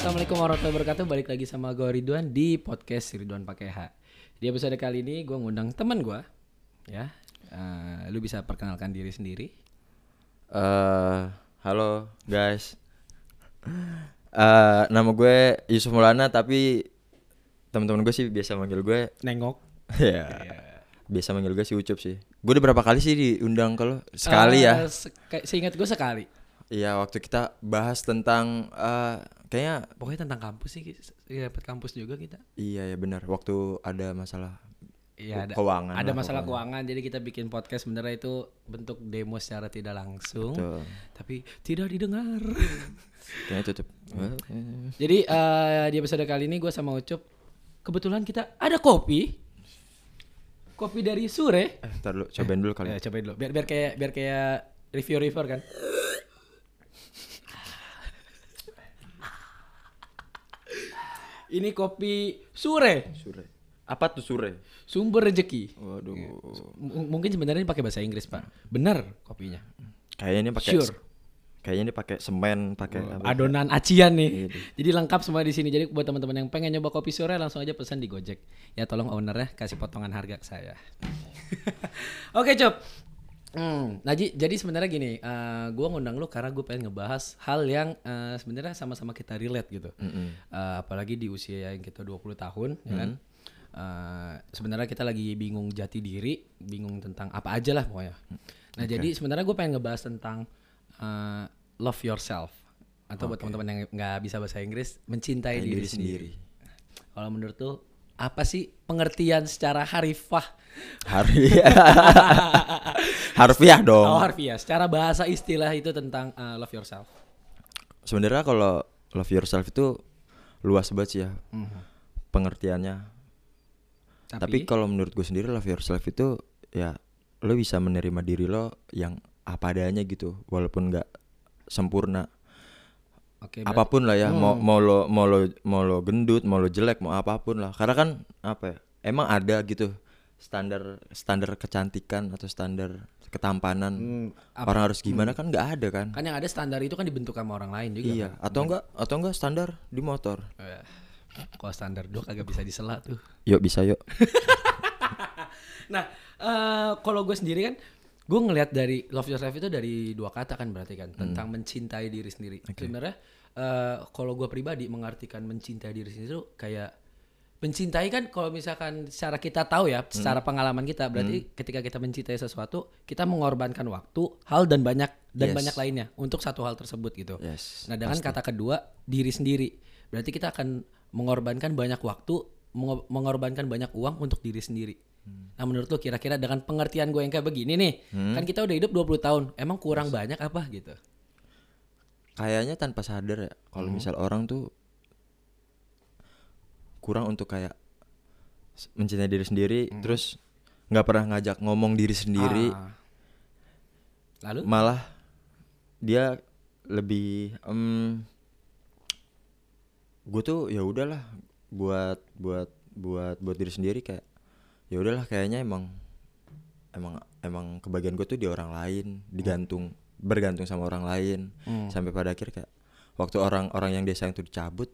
Assalamualaikum warahmatullahi wabarakatuh. Balik lagi sama gue Ridwan di podcast Ridwan pakai H. Di episode kali ini gue ngundang teman gue, ya. Eh, lu bisa perkenalkan diri sendiri. eh halo guys. eh nama gue Yusuf Maulana tapi teman-teman gue sih biasa manggil gue Nengok. ya. Biasa manggil gue si Ucup sih. Gue udah berapa kali sih diundang kalau sekali Eh, ya. se- kayak- seingat gue sekali. Iya, waktu kita bahas tentang eh kayaknya Pokoknya tentang kampus sih, ya, dapat kampus juga kita. iya ya benar waktu ada masalah Iya ada. keuangan. Ada lah masalah pokoknya. keuangan, jadi kita bikin podcast sebenarnya itu bentuk demo secara tidak langsung, Tuh. tapi tidak didengar. Kayaknya tutup. Jadi eh, di episode kali ini gue sama Ucup kebetulan kita ada kopi, kopi dari Sure. Eh, ntar dulu, cobain dulu kali. Ya, cobain dulu. Biar biar kayak biar kayak review-reviewer kan. Ini kopi Sure, Sure. Apa tuh sure? sumber rezeki. Waduh. M- mungkin sebenarnya ini pakai bahasa Inggris, Pak. Benar kopinya. Kayaknya ini pakai Sure. Kayaknya ini pakai semen, pakai apa? Adonan acian nih. Iya. Jadi lengkap semua di sini. Jadi buat teman-teman yang pengen nyoba kopi sore langsung aja pesan di Gojek. Ya tolong ownernya kasih potongan harga ke saya. Oke, Cop. Hmm, nah jadi sebenarnya gini, eh gua ngundang lu karena gue pengen ngebahas hal yang eh, sebenarnya sama-sama kita relate gitu. Mm-mm. Eh, apalagi di usia yang kita 20 tahun, ya kan? Eh, sebenarnya kita lagi bingung jati diri, bingung tentang apa aja lah pokoknya. Nah, jadi sebenarnya gue pengen ngebahas tentang eh, love yourself atau buat teman-teman yang nggak bisa bahasa Inggris, mencintai Kayak diri, sendiri. Kalau menurut tuh apa sih pengertian secara harifah? Hari harfiah dong. Oh, harfiah, secara bahasa istilah itu tentang eh, love yourself. Sebenarnya kalau love yourself itu luas banget sih ya Mhm. pengertiannya. Tapi, Tapi, kalau menurut gue sendiri love yourself itu ya lo bisa menerima diri lo yang apa adanya gitu, walaupun nggak sempurna. Oke, apa pun lah ya, mau Hmm. mau lo mau lo mau lo gendut, mau lo jelek, mau apa pun lah. Karena kan apa ya? Emang ada gitu standar standar kecantikan atau standar ketampanan Hmm, apa- orang harus gimana kan nggak ada kan? kan yang ada standar itu kan dibentuk sama orang lain juga. Iya, atau enggak atau enggak standar di motor. Eh, Kalau standar dok agak bisa disela tuh. Yuk bisa yuk. Nah, eh, kalau gue sendiri kan, gue ngelihat dari love yourself itu dari dua kata kan berarti kan tentang mencintai diri sendiri. Sebenarnya eh, kalau gue pribadi mengartikan mencintai diri sendiri itu kayak mencintai kan kalau misalkan secara kita tahu ya, secara pengalaman kita berarti ketika kita mencintai sesuatu, kita mengorbankan waktu, hal dan banyak dan Yes. banyak lainnya untuk satu hal tersebut gitu. Yes. Nah, dengan kata kedua diri sendiri. Berarti kita akan mengorbankan banyak waktu, mengo- mengorbankan banyak uang untuk diri sendiri. Nah, menurut lu kira-kira dengan pengertian gue yang kayak begini nih, kan kita udah hidup 20 tahun, emang kurang banyak apa gitu? Kayaknya tanpa sadar ya kalau misal orang tuh kurang untuk kayak mencintai diri sendiri terus nggak pernah ngajak ngomong diri sendiri. Ah. Lalu? Malah dia lebih em gue tuh ya udahlah buat buat buat buat diri sendiri kayak ya udahlah kayaknya emang emang emang kebagian gue tuh di orang lain digantung bergantung sama orang lain. Sampai pada akhir kayak waktu orang orang yang dia sayang tuh dicabut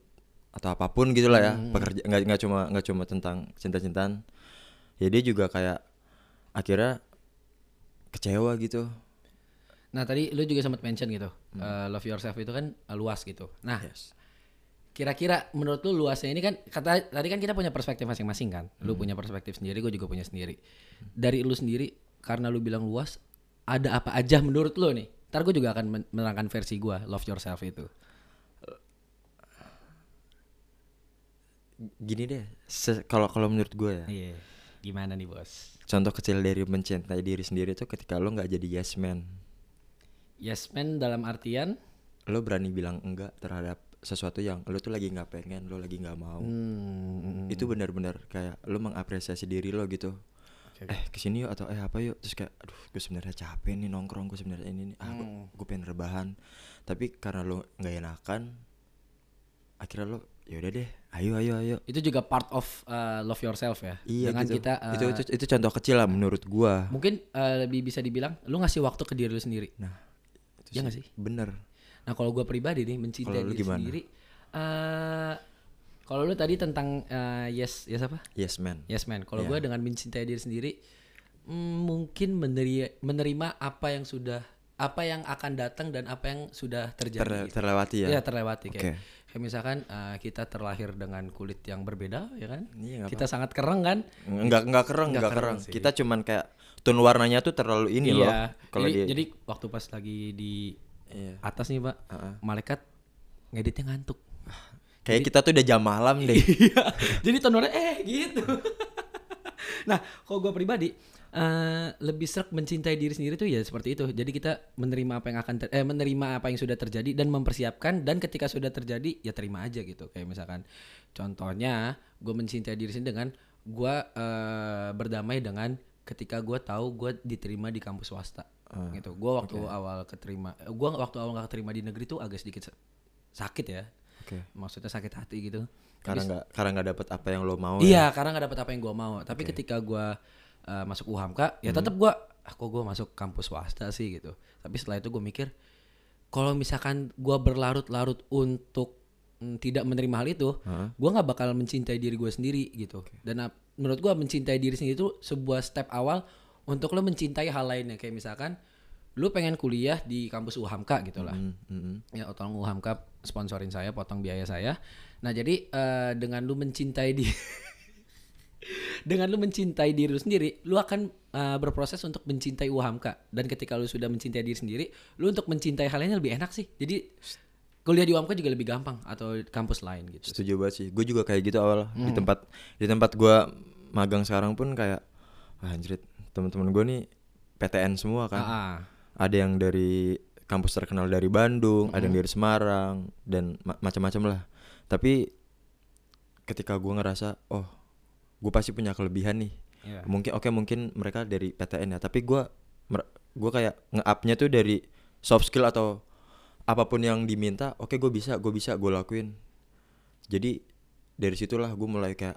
atau apa pun gitulah ya pekerja nggak nggak cuma nggak cuma tentang cinta-cintaan. Ya dia juga kayak akhirnya kecewa gitu. Nah, tadi lu juga sempat mention gitu. eh, love yourself itu kan eh, luas gitu. Nah, kira-kira menurut lu luasnya ini kan kata tadi kan kita punya perspektif masing-masing kan. Lu punya perspektif sendiri, gue juga punya sendiri. Dari lu sendiri karena lu bilang luas, ada apa aja menurut lu nih? Ntar gue juga akan men- menerangkan versi gue love yourself itu. gini deh kalau kalau menurut gue ya Iya. Gimana nih, Bos? contoh kecil dari mencintai diri sendiri tuh ketika lo nggak jadi yes man Yes man dalam artian lo berani bilang enggak terhadap sesuatu yang lo tuh lagi nggak pengen lo lagi nggak mau. Hmm, itu benar-benar kayak lo mengapresiasi diri lo gitu. Oke. eh ke sini yuk atau eh apa yuk? Terus kayak aduh gue sebenarnya capek nih nongkrong gue sebenarnya ini nih ah gue pengen rebahan. Tapi karena lo nggak enakan akhirnya lo ya udah deh ayo ayo ayo. Itu juga part of uh, love yourself ya. iya Dengan gitu. kita uh, itu, itu itu contoh kecil lah menurut gua. Mungkin uh, lebih bisa dibilang lu ngasih waktu ke diri lu sendiri. nah itu Iya nggak sih? bener Nah kalau gue pribadi nih mencintai diri gimana? sendiri, eh kalau lu tadi tentang eh, yes yes apa? yes man Yes man. Kalau Iya. gua dengan mencintai diri sendiri, mm, mungkin meneri- menerima apa yang sudah, apa yang akan datang dan apa yang sudah terjadi. Ter- gitu. terlewati ya Iya terlewati kayak. Oke. Kayak misalkan eh, kita terlahir dengan kulit yang berbeda, ya kan? Iya, nggak kita sangat kereng kan? Enggak enggak kereng, Nggak enggak kereng. Kita cuman kayak tone warnanya tuh terlalu ini loh. iya. Kalau jadi, dia jadi waktu pas lagi di Iya. atas nih pak, malaikat ngeditnya ngantuk. kayak kita tuh udah jam malam deh. Iya. Jadi tonornya eh gitu. nah, kalau gue pribadi eh lebih serak mencintai diri sendiri tuh ya seperti itu. Jadi kita menerima apa yang akan ter- eh menerima apa yang sudah terjadi dan mempersiapkan dan ketika sudah terjadi ya terima aja gitu. Kayak misalkan contohnya gue mencintai diri sendiri dengan gue eh berdamai dengan ketika gue tahu gue diterima di kampus swasta. Gitu. Gue waktu awal keterima, gue waktu awal keterima di negeri tuh agak sedikit sa- sakit ya. Oke. Maksudnya sakit hati gitu. Karena nggak karena nggak dapet apa yang lo mau. ya. Iya, karena nggak dapet apa yang gue mau. Tapi ketika gue uh, masuk UHAMKA, ya tetap gue, ah kok gue masuk kampus swasta sih gitu. Tapi setelah itu gue mikir, kalau misalkan gue berlarut-larut untuk mm, tidak menerima hal itu, gue nggak bakal mencintai diri gue sendiri gitu. Dan uh, menurut gue mencintai diri sendiri itu sebuah step awal untuk lo mencintai hal lainnya. Kayak misalkan, lu pengen kuliah di kampus UHAMKA gitu lah Mm, mm, mm. ya tolong UHAMKA sponsorin saya potong biaya saya nah jadi eh, dengan lu mencintai di dengan lu mencintai diri lu sendiri lu akan eh, berproses untuk mencintai UHAMKA dan ketika lu sudah mencintai diri sendiri lu untuk mencintai hal lainnya lebih enak sih jadi kuliah di UHAMKA juga lebih gampang atau kampus lain gitu Setuju banget sih. Gue juga kayak gitu awal di Hmm. tempat di tempat gua magang sekarang pun kayak anjrit teman-teman gue nih PTN semua kan. Ah, ah. Ada yang dari kampus terkenal dari Bandung, ada yang dari Semarang dan ma- macam-macam lah. Tapi ketika gua ngerasa oh gue pasti punya kelebihan nih Iya. mungkin oke mungkin mereka dari PTN ya tapi gua mer- gua kayak nge-upnya tuh dari soft skill atau apa pun yang diminta oke gue bisa gue bisa gue lakuin jadi dari situlah gue mulai kayak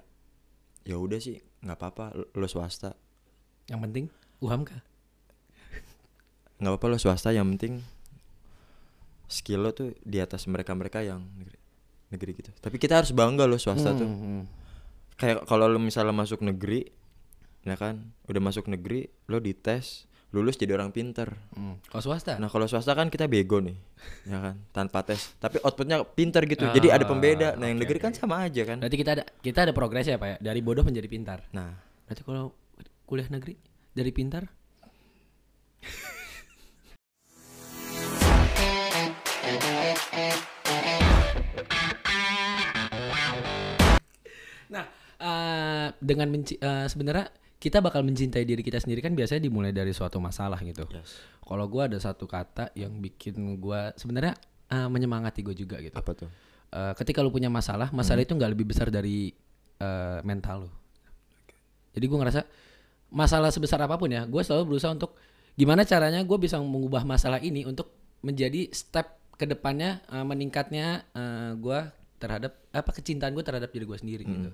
ya udah sih nggak apa-apa lo swasta yang penting UHAMKA nggak apa-apa lo swasta yang penting skill lo tuh di atas mereka-mereka yang negeri, negeri gitu. Tapi kita harus bangga lo swasta tuh. Hmm, hmm. kayak kalau lo misalnya masuk negeri ya kan? Udah masuk negeri lo dites lulus jadi orang pinter. Hmm. kalau swasta? Nah kalau swasta kan kita bego nih ya kan? Tanpa tes. Tapi outputnya pinter gitu. Jadi ada pembeda. Nah yang oke, negeri kan sama aja kan? Berarti kita ada kita ada progres ya pak ya? Dari bodoh menjadi pintar. Nah. Berarti kalau kuliah negeri dari pintar? nah, eh, dengan menci eh, sebenarnya kita bakal mencintai diri kita sendiri kan biasanya dimulai dari suatu masalah gitu. yes. Kalau gua ada satu kata yang bikin gua sebenarnya eh, menyemangati gue juga gitu. apa tuh Eh, ketika lu punya masalah, masalah itu nggak lebih besar dari eh, mental lu. Jadi gue ngerasa masalah sebesar apa pun ya, gue selalu berusaha untuk gimana caranya gue bisa mengubah masalah ini untuk menjadi step ke depannya eh, meningkatnya eh, gue terhadap apa kecintaan gue terhadap diri gue sendiri gitu.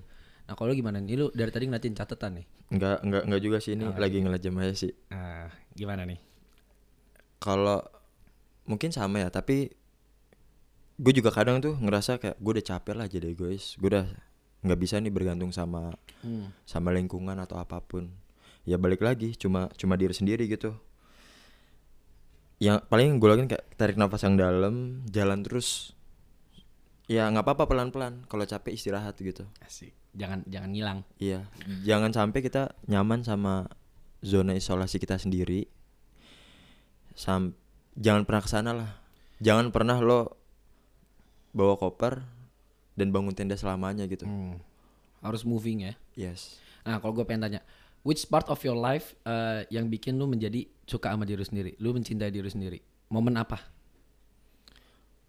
Nah kalau gimana nih? Lu dari tadi ngeliatin catatan nih. nggak nggak nggak juga sih ini lagi ngeliat jam aja sih Nah, gimana nih? kalau mungkin sama ya tapi gue juga kadang tuh ngerasa kayak gue udah capek lah jadi egois gue udah nggak bisa nih bergantung sama Hmm. sama lingkungan atau apa pun ya balik lagi cuma cuma diri sendiri gitu yang paling gue lakuin kayak tarik nafas yang dalam jalan terus ya nggak apa-apa pelan-pelan kalau capek istirahat gitu Asik. Jangan jangan ngilang. iya jangan sampai kita nyaman sama zona isolasi kita sendiri sam jangan pernah ke sana lah jangan pernah lo bawa koper dan bangun tenda selamanya gitu Hmm. Harus moving ya. yes Nah, kalau gue pengen tanya, which part of your life eh, yang bikin lu menjadi suka sama diri sendiri? Lu mencintai diri sendiri. Momen apa?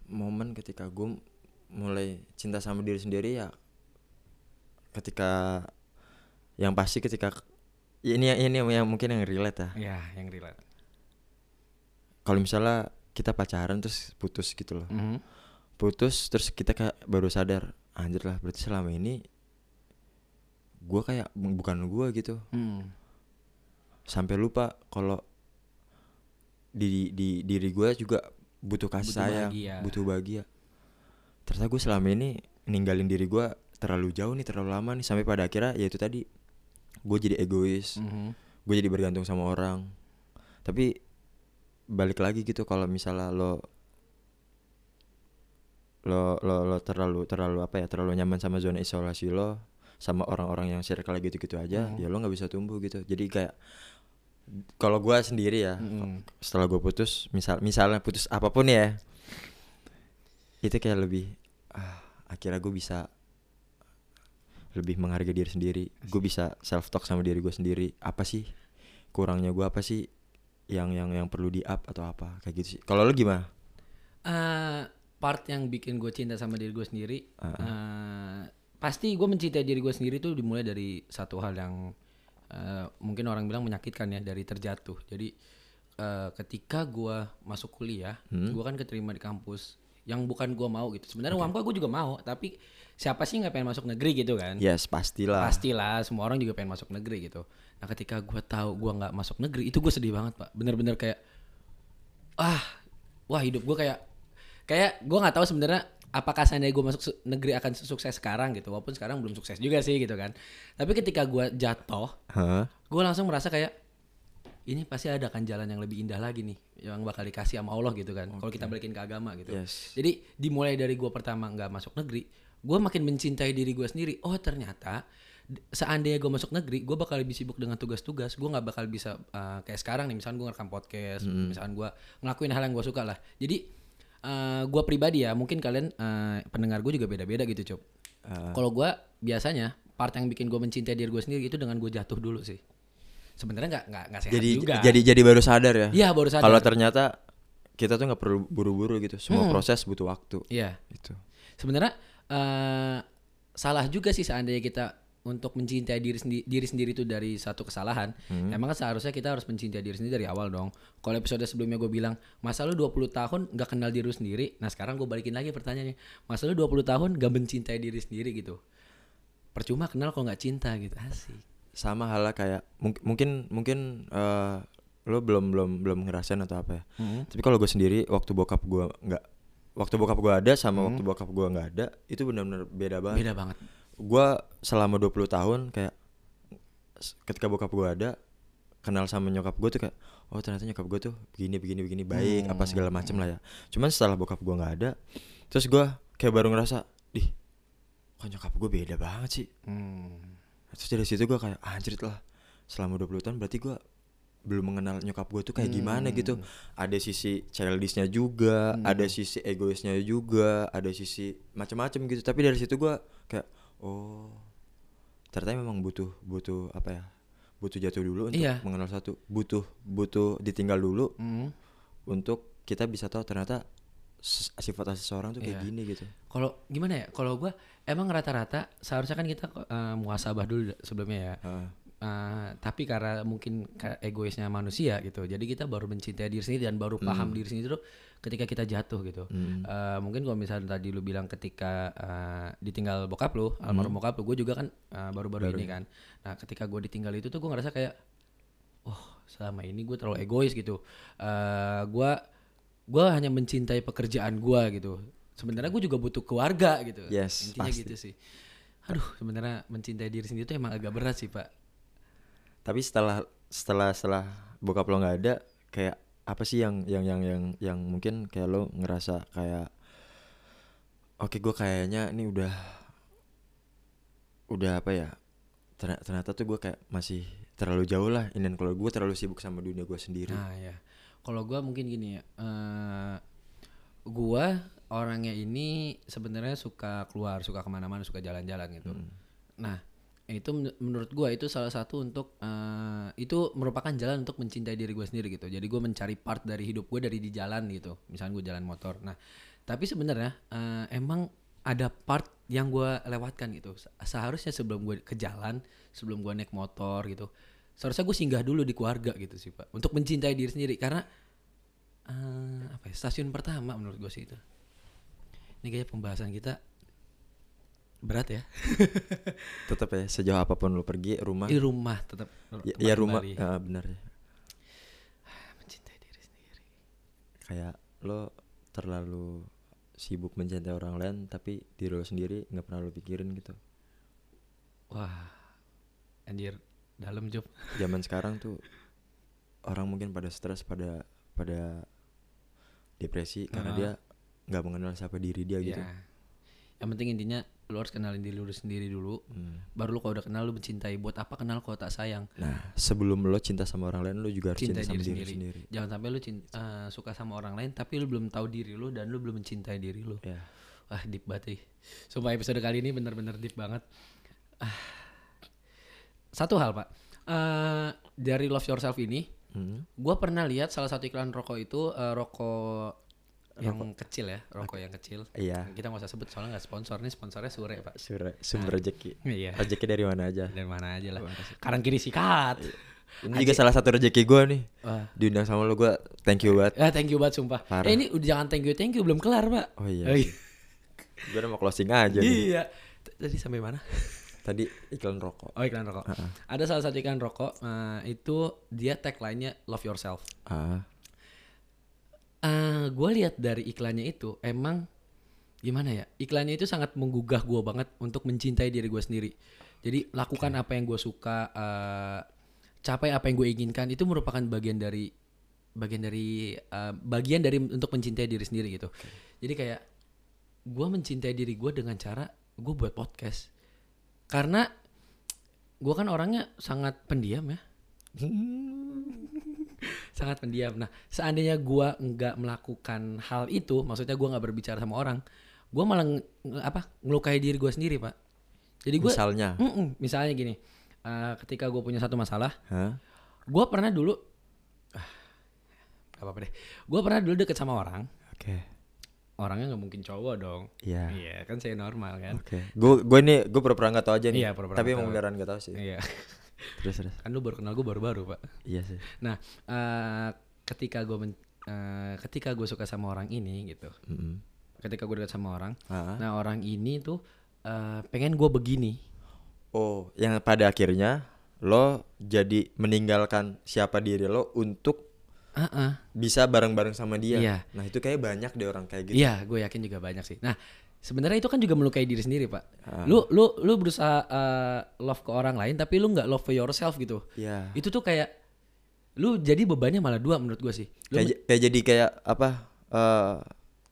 momen ketika gue mulai cinta sama diri sendiri ya ketika yang pasti ketika ya ini ini yang mungkin yang relate ya Ya, yang relate. kalau misalnya kita pacaran terus putus gitu loh Mhm. putus terus kita kayak baru sadar anjir lah berarti selama ini gue kayak bu- bukan gue gitu Hmm. sampai lupa kalau di di diri gue juga butuh kasih Butuh sayang bahagia. butuh bahagia ternyata gue selama ini ninggalin diri gue terlalu jauh nih terlalu lama nih sampai pada akhirnya ya itu tadi gue jadi egois Mhm. gue jadi bergantung sama orang tapi balik lagi gitu kalau misalnya lo lo lo lo terlalu terlalu apa ya terlalu nyaman sama zona isolasi lo sama orang-orang yang circle gitu gitu aja Hmm. ya lo nggak bisa tumbuh gitu. Jadi kayak kalau gua sendiri ya Mm-mm. setelah gue putus misal misalnya putus apa pun ya itu kayak lebih ah, akhirnya gue bisa lebih menghargai diri sendiri. Gue bisa self talk sama diri gue sendiri. Apa sih kurangnya gue apa sih yang yang yang perlu di up atau apa? Kayak gitu sih. Kalau lo gimana? Eh, part yang bikin gue cinta sama diri gue sendiri Ah, eh, pasti gue mencintai diri gue sendiri tuh dimulai dari satu hal yang eh, mungkin orang bilang menyakitkan ya dari terjatuh. Jadi eh, ketika gue masuk kuliah Hmm. gue kan keterima di kampus yang bukan gue mau gitu. Sebenarnya UAMKA gue juga mau tapi siapa sih nggak pengen masuk negeri gitu kan? Yes pastilah. Pastilah semua orang juga pengen masuk negeri gitu. Nah ketika gue tahu gue nggak masuk negeri itu gue sedih banget pak. Bener-bener kayak ah wah hidup gue kayak kayak gue nggak tahu sebenarnya apakah seandainya gue masuk su- negeri akan sukses sekarang gitu walaupun sekarang belum sukses juga sih gitu kan. Tapi ketika gue jatuh gue langsung merasa kayak ini pasti ada kan jalan yang lebih indah lagi nih yang bakal dikasih sama Allah gitu kan kalau kita balikin ke agama gitu. Yes. jadi dimulai dari gue pertama nggak masuk negeri gue makin mencintai diri gue sendiri. Oh ternyata seandainya gue masuk negeri gue bakal lebih sibuk dengan tugas-tugas. Gue nggak bakal bisa uh, kayak sekarang nih misalnya gue ngerekam podcast misalnya gue ngelakuin hal yang gue suka lah. Jadi uh, gue pribadi ya mungkin kalian uh, pendengar gue juga beda-beda gitu cop Ah. kalau gue biasanya part yang bikin gue mencintai diri gue sendiri itu dengan gue jatuh dulu sih. Sebenarnya nggak nggak nggak sehat jadi juga. jadi jadi baru sadar ya? Iya, baru sadar. kalau ternyata kita tuh nggak perlu buru-buru gitu semua Hmm. proses butuh waktu. Iya. Itu sebenarnya eh, salah juga sih seandainya kita untuk mencintai diri sendiri diri sendiri itu dari satu kesalahan Hmm. emang kan seharusnya kita harus mencintai diri sendiri dari awal dong. Kalau episode sebelumnya gue bilang masa lu 20 tahun nggak kenal diri lu sendiri? Nah sekarang gue balikin lagi pertanyaannya masa lu 20 tahun gak mencintai diri sendiri? Gitu. Percuma kenal kalau nggak cinta? Gitu. Asik. Sama halnya kayak mung- mungkin mungkin eh, lo belum belum belum ngerasain atau apa ya. Mhm. tapi kalau gue sendiri waktu bokap gue nggak waktu bokap gue ada sama waktu bokap gue nggak ada itu benar-benar beda banget. Beda banget gue selama 20 tahun kayak ketika bokap gue ada kenal sama nyokap gue tuh kayak oh ternyata nyokap gue tuh begini begini begini baik apa segala macem lah ya. Cuman setelah bokap gue nggak ada terus gue kayak baru ngerasa dih kok nyokap gue beda banget sih? Hmm. terus dari situ gue kayak anjir lah selama 20 tahun berarti gue belum mengenal nyokap gue tuh kayak gimana gitu. Ada sisi childishnya juga ada sisi egoisnya juga ada sisi macam-macam gitu. Tapi dari situ gue kayak oh ternyata memang butuh butuh apa ya butuh jatuh dulu untuk Iya. mengenal satu butuh butuh ditinggal dulu Hmm. untuk kita bisa tahu ternyata s- sifat asli seseorang tuh kayak Iya. gini gitu Kalau gimana ya? Kalau gua emang rata-rata seharusnya kan kita eh, muhasabah dulu sebelumnya ya. Heeh. Eh, tapi karena mungkin egoisnya manusia gitu, jadi kita baru mencintai diri sendiri dan baru paham diri sendiri tuh ketika kita jatuh gitu. Hmm. Eh, mungkin kalau misalnya tadi lu bilang ketika eh, ditinggal bokap lu, almarhum bokap lu, gue juga kan baru-baru ini kan. Nah ketika gue ditinggal itu tuh gue ngerasa kayak, oh selama ini gue terlalu egois gitu. Eh gue gue hanya mencintai pekerjaan gue gitu. Sebenarnya gue juga butuh keluarga gitu. Yes, Intinya pasti. gitu sih. Aduh sebenarnya mencintai diri sendiri itu emang agak berat sih pak. Tapi setelah setelah setelah bokap lo nggak ada kayak apa sih yang yang yang yang yang mungkin kayak lo ngerasa kayak oke gue kayaknya ini udah udah apa ya ternyata, ternyata tuh gue kayak masih terlalu jauh lah ini kalau gue terlalu sibuk sama dunia gue sendiri. Nah ya, kalau gua mungkin gini ya, eh gua orangnya ini sebenarnya suka keluar, suka ke mana-mana, suka jalan-jalan gitu. Nah itu men- menurut gua itu salah satu untuk eh itu merupakan jalan untuk mencintai diri gua sendiri gitu. Jadi gua mencari part dari hidup gue dari di jalan gitu. Misalnya gue jalan motor. Nah tapi sebenarnya eh, emang ada part yang gua lewatkan gitu. Se- Seharusnya sebelum gue ke jalan, sebelum gua naik motor gitu, seharusnya gue singgah dulu di keluarga gitu sih pak, untuk mencintai diri sendiri karena eh, apa ya, stasiun pertama menurut gue sih itu. Ini kayak pembahasan kita berat ya. tetap ya sejauh apa pun lo pergi rumah Di rumah tetap ya, ya rumah kembali. ah, benar ya mencintai diri sendiri. kayak lo terlalu sibuk mencintai orang lain tapi diri lo sendiri nggak pernah lo pikirin gitu Wah, anjir dalam job. zaman sekarang tuh orang mungkin pada stres pada pada depresi karena Heeh. dia nggak mengenal siapa diri dia gitu Ya. Yang penting intinya lu harus kenalin diri lu sendiri dulu. Hmm. Baru lu kalau udah kenal lu mencintai. Buat apa kenal kalau tak sayang? nah sebelum lo cinta sama orang lain lo juga harus Cintai cinta sama diri diri, sendiri. sendiri Jangan sampai lu cin- eh, suka sama orang lain tapi lu belum tahu diri lu dan lu belum mencintai diri lu. ya Wah deep banget nih. Sumpah episode kali ini bener-bener deep banget. Ah. Satu hal pak, Eh, dari Love Yourself ini, Hmm. gue pernah lihat salah satu iklan rokok itu eh, rokok yang kecil ya, rokok yang kecil. iya Kita nggak usah sebut soalnya nggak sponsor nih, sponsornya Sure pak. sumber sumber rezeki Iya. rezeki dari mana aja Dari mana aja lah. Kanan kiri sikat. ini juga salah satu rezeki gue nih Wah. diundang sama lo gue thank you banget Ah, thank you banget sumpah. Parah. Eh ini udah jangan thank you thank you belum kelar pak. oh iya Oh, iya. gue udah mau closing aja nih Iya. Tadi sampai mana? tadi iklan rokok Oh iklan rokok. Ada salah satu iklan rokok eh, itu dia tagline-nya love yourself. ah Eh gue lihat dari iklannya itu emang gimana ya? Iklannya itu sangat menggugah gue banget untuk mencintai diri gue sendiri. Jadi lakukan apa yang gue suka, eh, capai apa yang gue inginkan itu merupakan bagian dari bagian dari eh, bagian dari untuk mencintai diri sendiri gitu. Jadi kayak gue mencintai diri gue dengan cara gue buat podcast. Karena gue kan orangnya sangat pendiam ya. sangat pendiam. Nah, seandainya gua nggak melakukan hal itu, maksudnya gua nggak berbicara sama orang, gua malah nge- apa ngelukai diri gua sendiri, Pak. Jadi gua misalnya? Mm-mm, misalnya gini, eh, ketika gue punya satu masalah, Hah? gua pernah dulu, ah, gak apa-apa deh, gua pernah dulu deket sama orang, oke. Orangnya nggak mungkin cowok dong, iya. Iya kan saya normal kan, oke. Gue gue nih gue pura-pura nggak tahu aja nih. Iya, pura-pura tapi emang beneran nggak tahu sih. Iya, terus terus kan lu baru kenal gue baru-baru, Pak. iya sih Nah, eh, ketika gue ketika gue suka sama orang ini gitu, Mm-mm. ketika gue dekat sama orang, Ah. nah orang ini tuh eh, pengen gue begini. oh yang pada akhirnya lo jadi meninggalkan siapa diri lo untuk ah. bisa bareng-bareng sama dia Iya. nah itu kayak banyak deh orang kayak gitu Iya, gue yakin juga banyak sih. Nah, sebenarnya itu kan juga melukai diri sendiri, Pak. Ah. Lu lu lu berusaha eh, love ke orang lain, tapi lu nggak love for yourself gitu. Iya. Itu tuh kayak lu jadi bebannya malah dua menurut gue sih. Lu kayak, kayak jadi kayak apa eh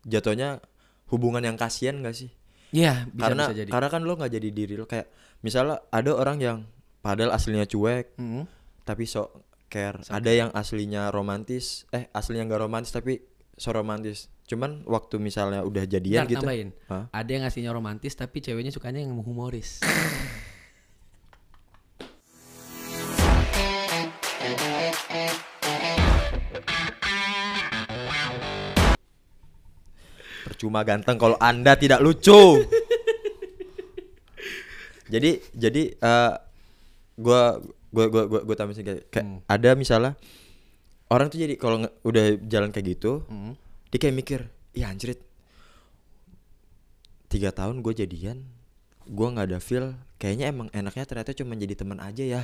jatuhnya hubungan yang kasihan gak sih Iya, bisa karena bisa jadi. karena kan lo nggak jadi diri lo kayak misalnya ada orang yang padahal aslinya cuek Mm. tapi sok care ada yang aslinya romantis eh aslinya nggak romantis tapi so romantis cuman waktu misalnya udah jadian Ntar gitu tambahin. Hah? Ada yang aslinya romantis tapi ceweknya sukanya yang humoris. percuma ganteng kalau anda tidak lucu jadi jadi eh gua gua gua gua, gua tambahin kayak, kayak Hmm. ada misalnya orang tuh jadi kalau udah jalan kayak gitu Mm. Dia kayak mikir iya anjrit tiga tahun gue jadian gue nggak ada feel kayaknya emang enaknya ternyata cuma jadi teman aja ya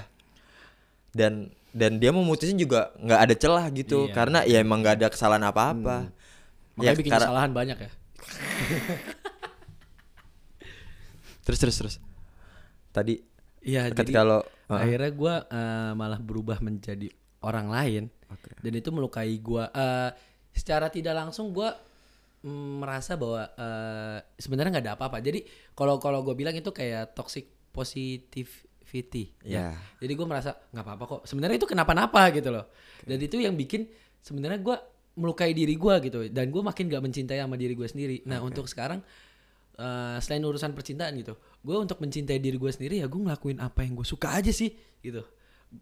dan dan dia mau mutusin juga nggak ada celah gitu Iya. karena ya emang nggak ada kesalahan apa-apa Makanya bikin karena- kesalahan banyak ya. terus terus terus tadi Iya, ketika jadi lo Heeh. akhirnya gue malah berubah menjadi orang lain Oke. dan itu melukai gue. Eh, secara tidak langsung gue merasa bahwa eh, sebenarnya nggak ada apa-apa. Jadi kalau kalau gue bilang itu kayak toxic positivity. Ya. Jadi gue merasa nggak apa-apa kok. Sebenarnya itu kenapa-napa gitu loh. Dan itu yang bikin sebenarnya gue melukai diri gue gitu. Dan gue makin gak mencintai sama diri gue sendiri. Nah untuk sekarang eh, selain urusan percintaan gitu, gue untuk mencintai diri gue sendiri ya gue ngelakuin apa yang gue suka aja sih gitu.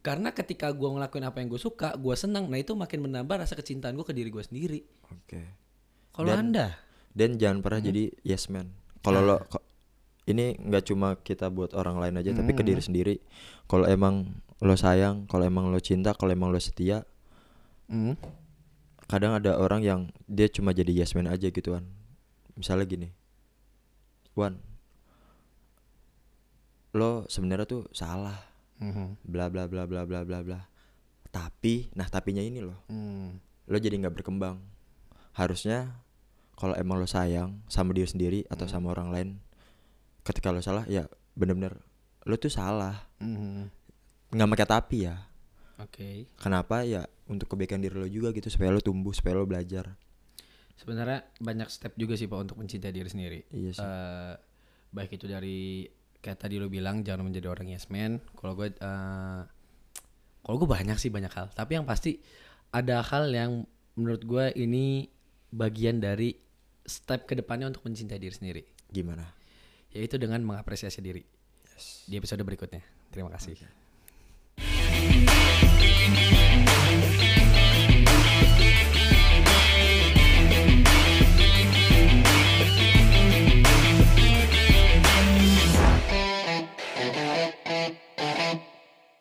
Karena ketika gue ngelakuin apa yang gue suka, gue senang. Nah itu makin menambah rasa kecintaan gue ke diri gue sendiri. oke. Kalau Dan- anda, dan jangan pernah jadi yes man. Kalau lo ko- ini nggak cuma kita buat orang lain aja tapi ke diri sendiri. Kalau emang lo sayang kalau emang lo cinta kalau emang lo setia Hmm. kadang ada orang yang dia cuma jadi yes man aja gituan misalnya gini. Wan lo sebenarnya tuh salah Mhm. bla bla bla bla bla bla bla tapi nah tapinya ini loh Hmm. lo jadi nggak berkembang harusnya kalau emang lo sayang sama diri sendiri atau Hmm. sama orang lain ketika lo salah ya bener-bener lo tuh salah Mhm. nggak pakai tapi ya Oke. kenapa ya untuk kebaikan diri lo juga gitu supaya lo tumbuh supaya lo belajar Sebenarnya banyak step juga sih Pak untuk mencintai diri sendiri. iya sih Eh, baik itu dari kayak tadi lo bilang jangan menjadi orang yes man. Kalau gue eh, kalau gue banyak sih banyak hal, tapi yang pasti ada hal yang menurut gue ini bagian dari step ke depannya untuk mencintai diri sendiri, gimana yaitu dengan mengapresiasi diri. Di episode berikutnya. Terima kasih.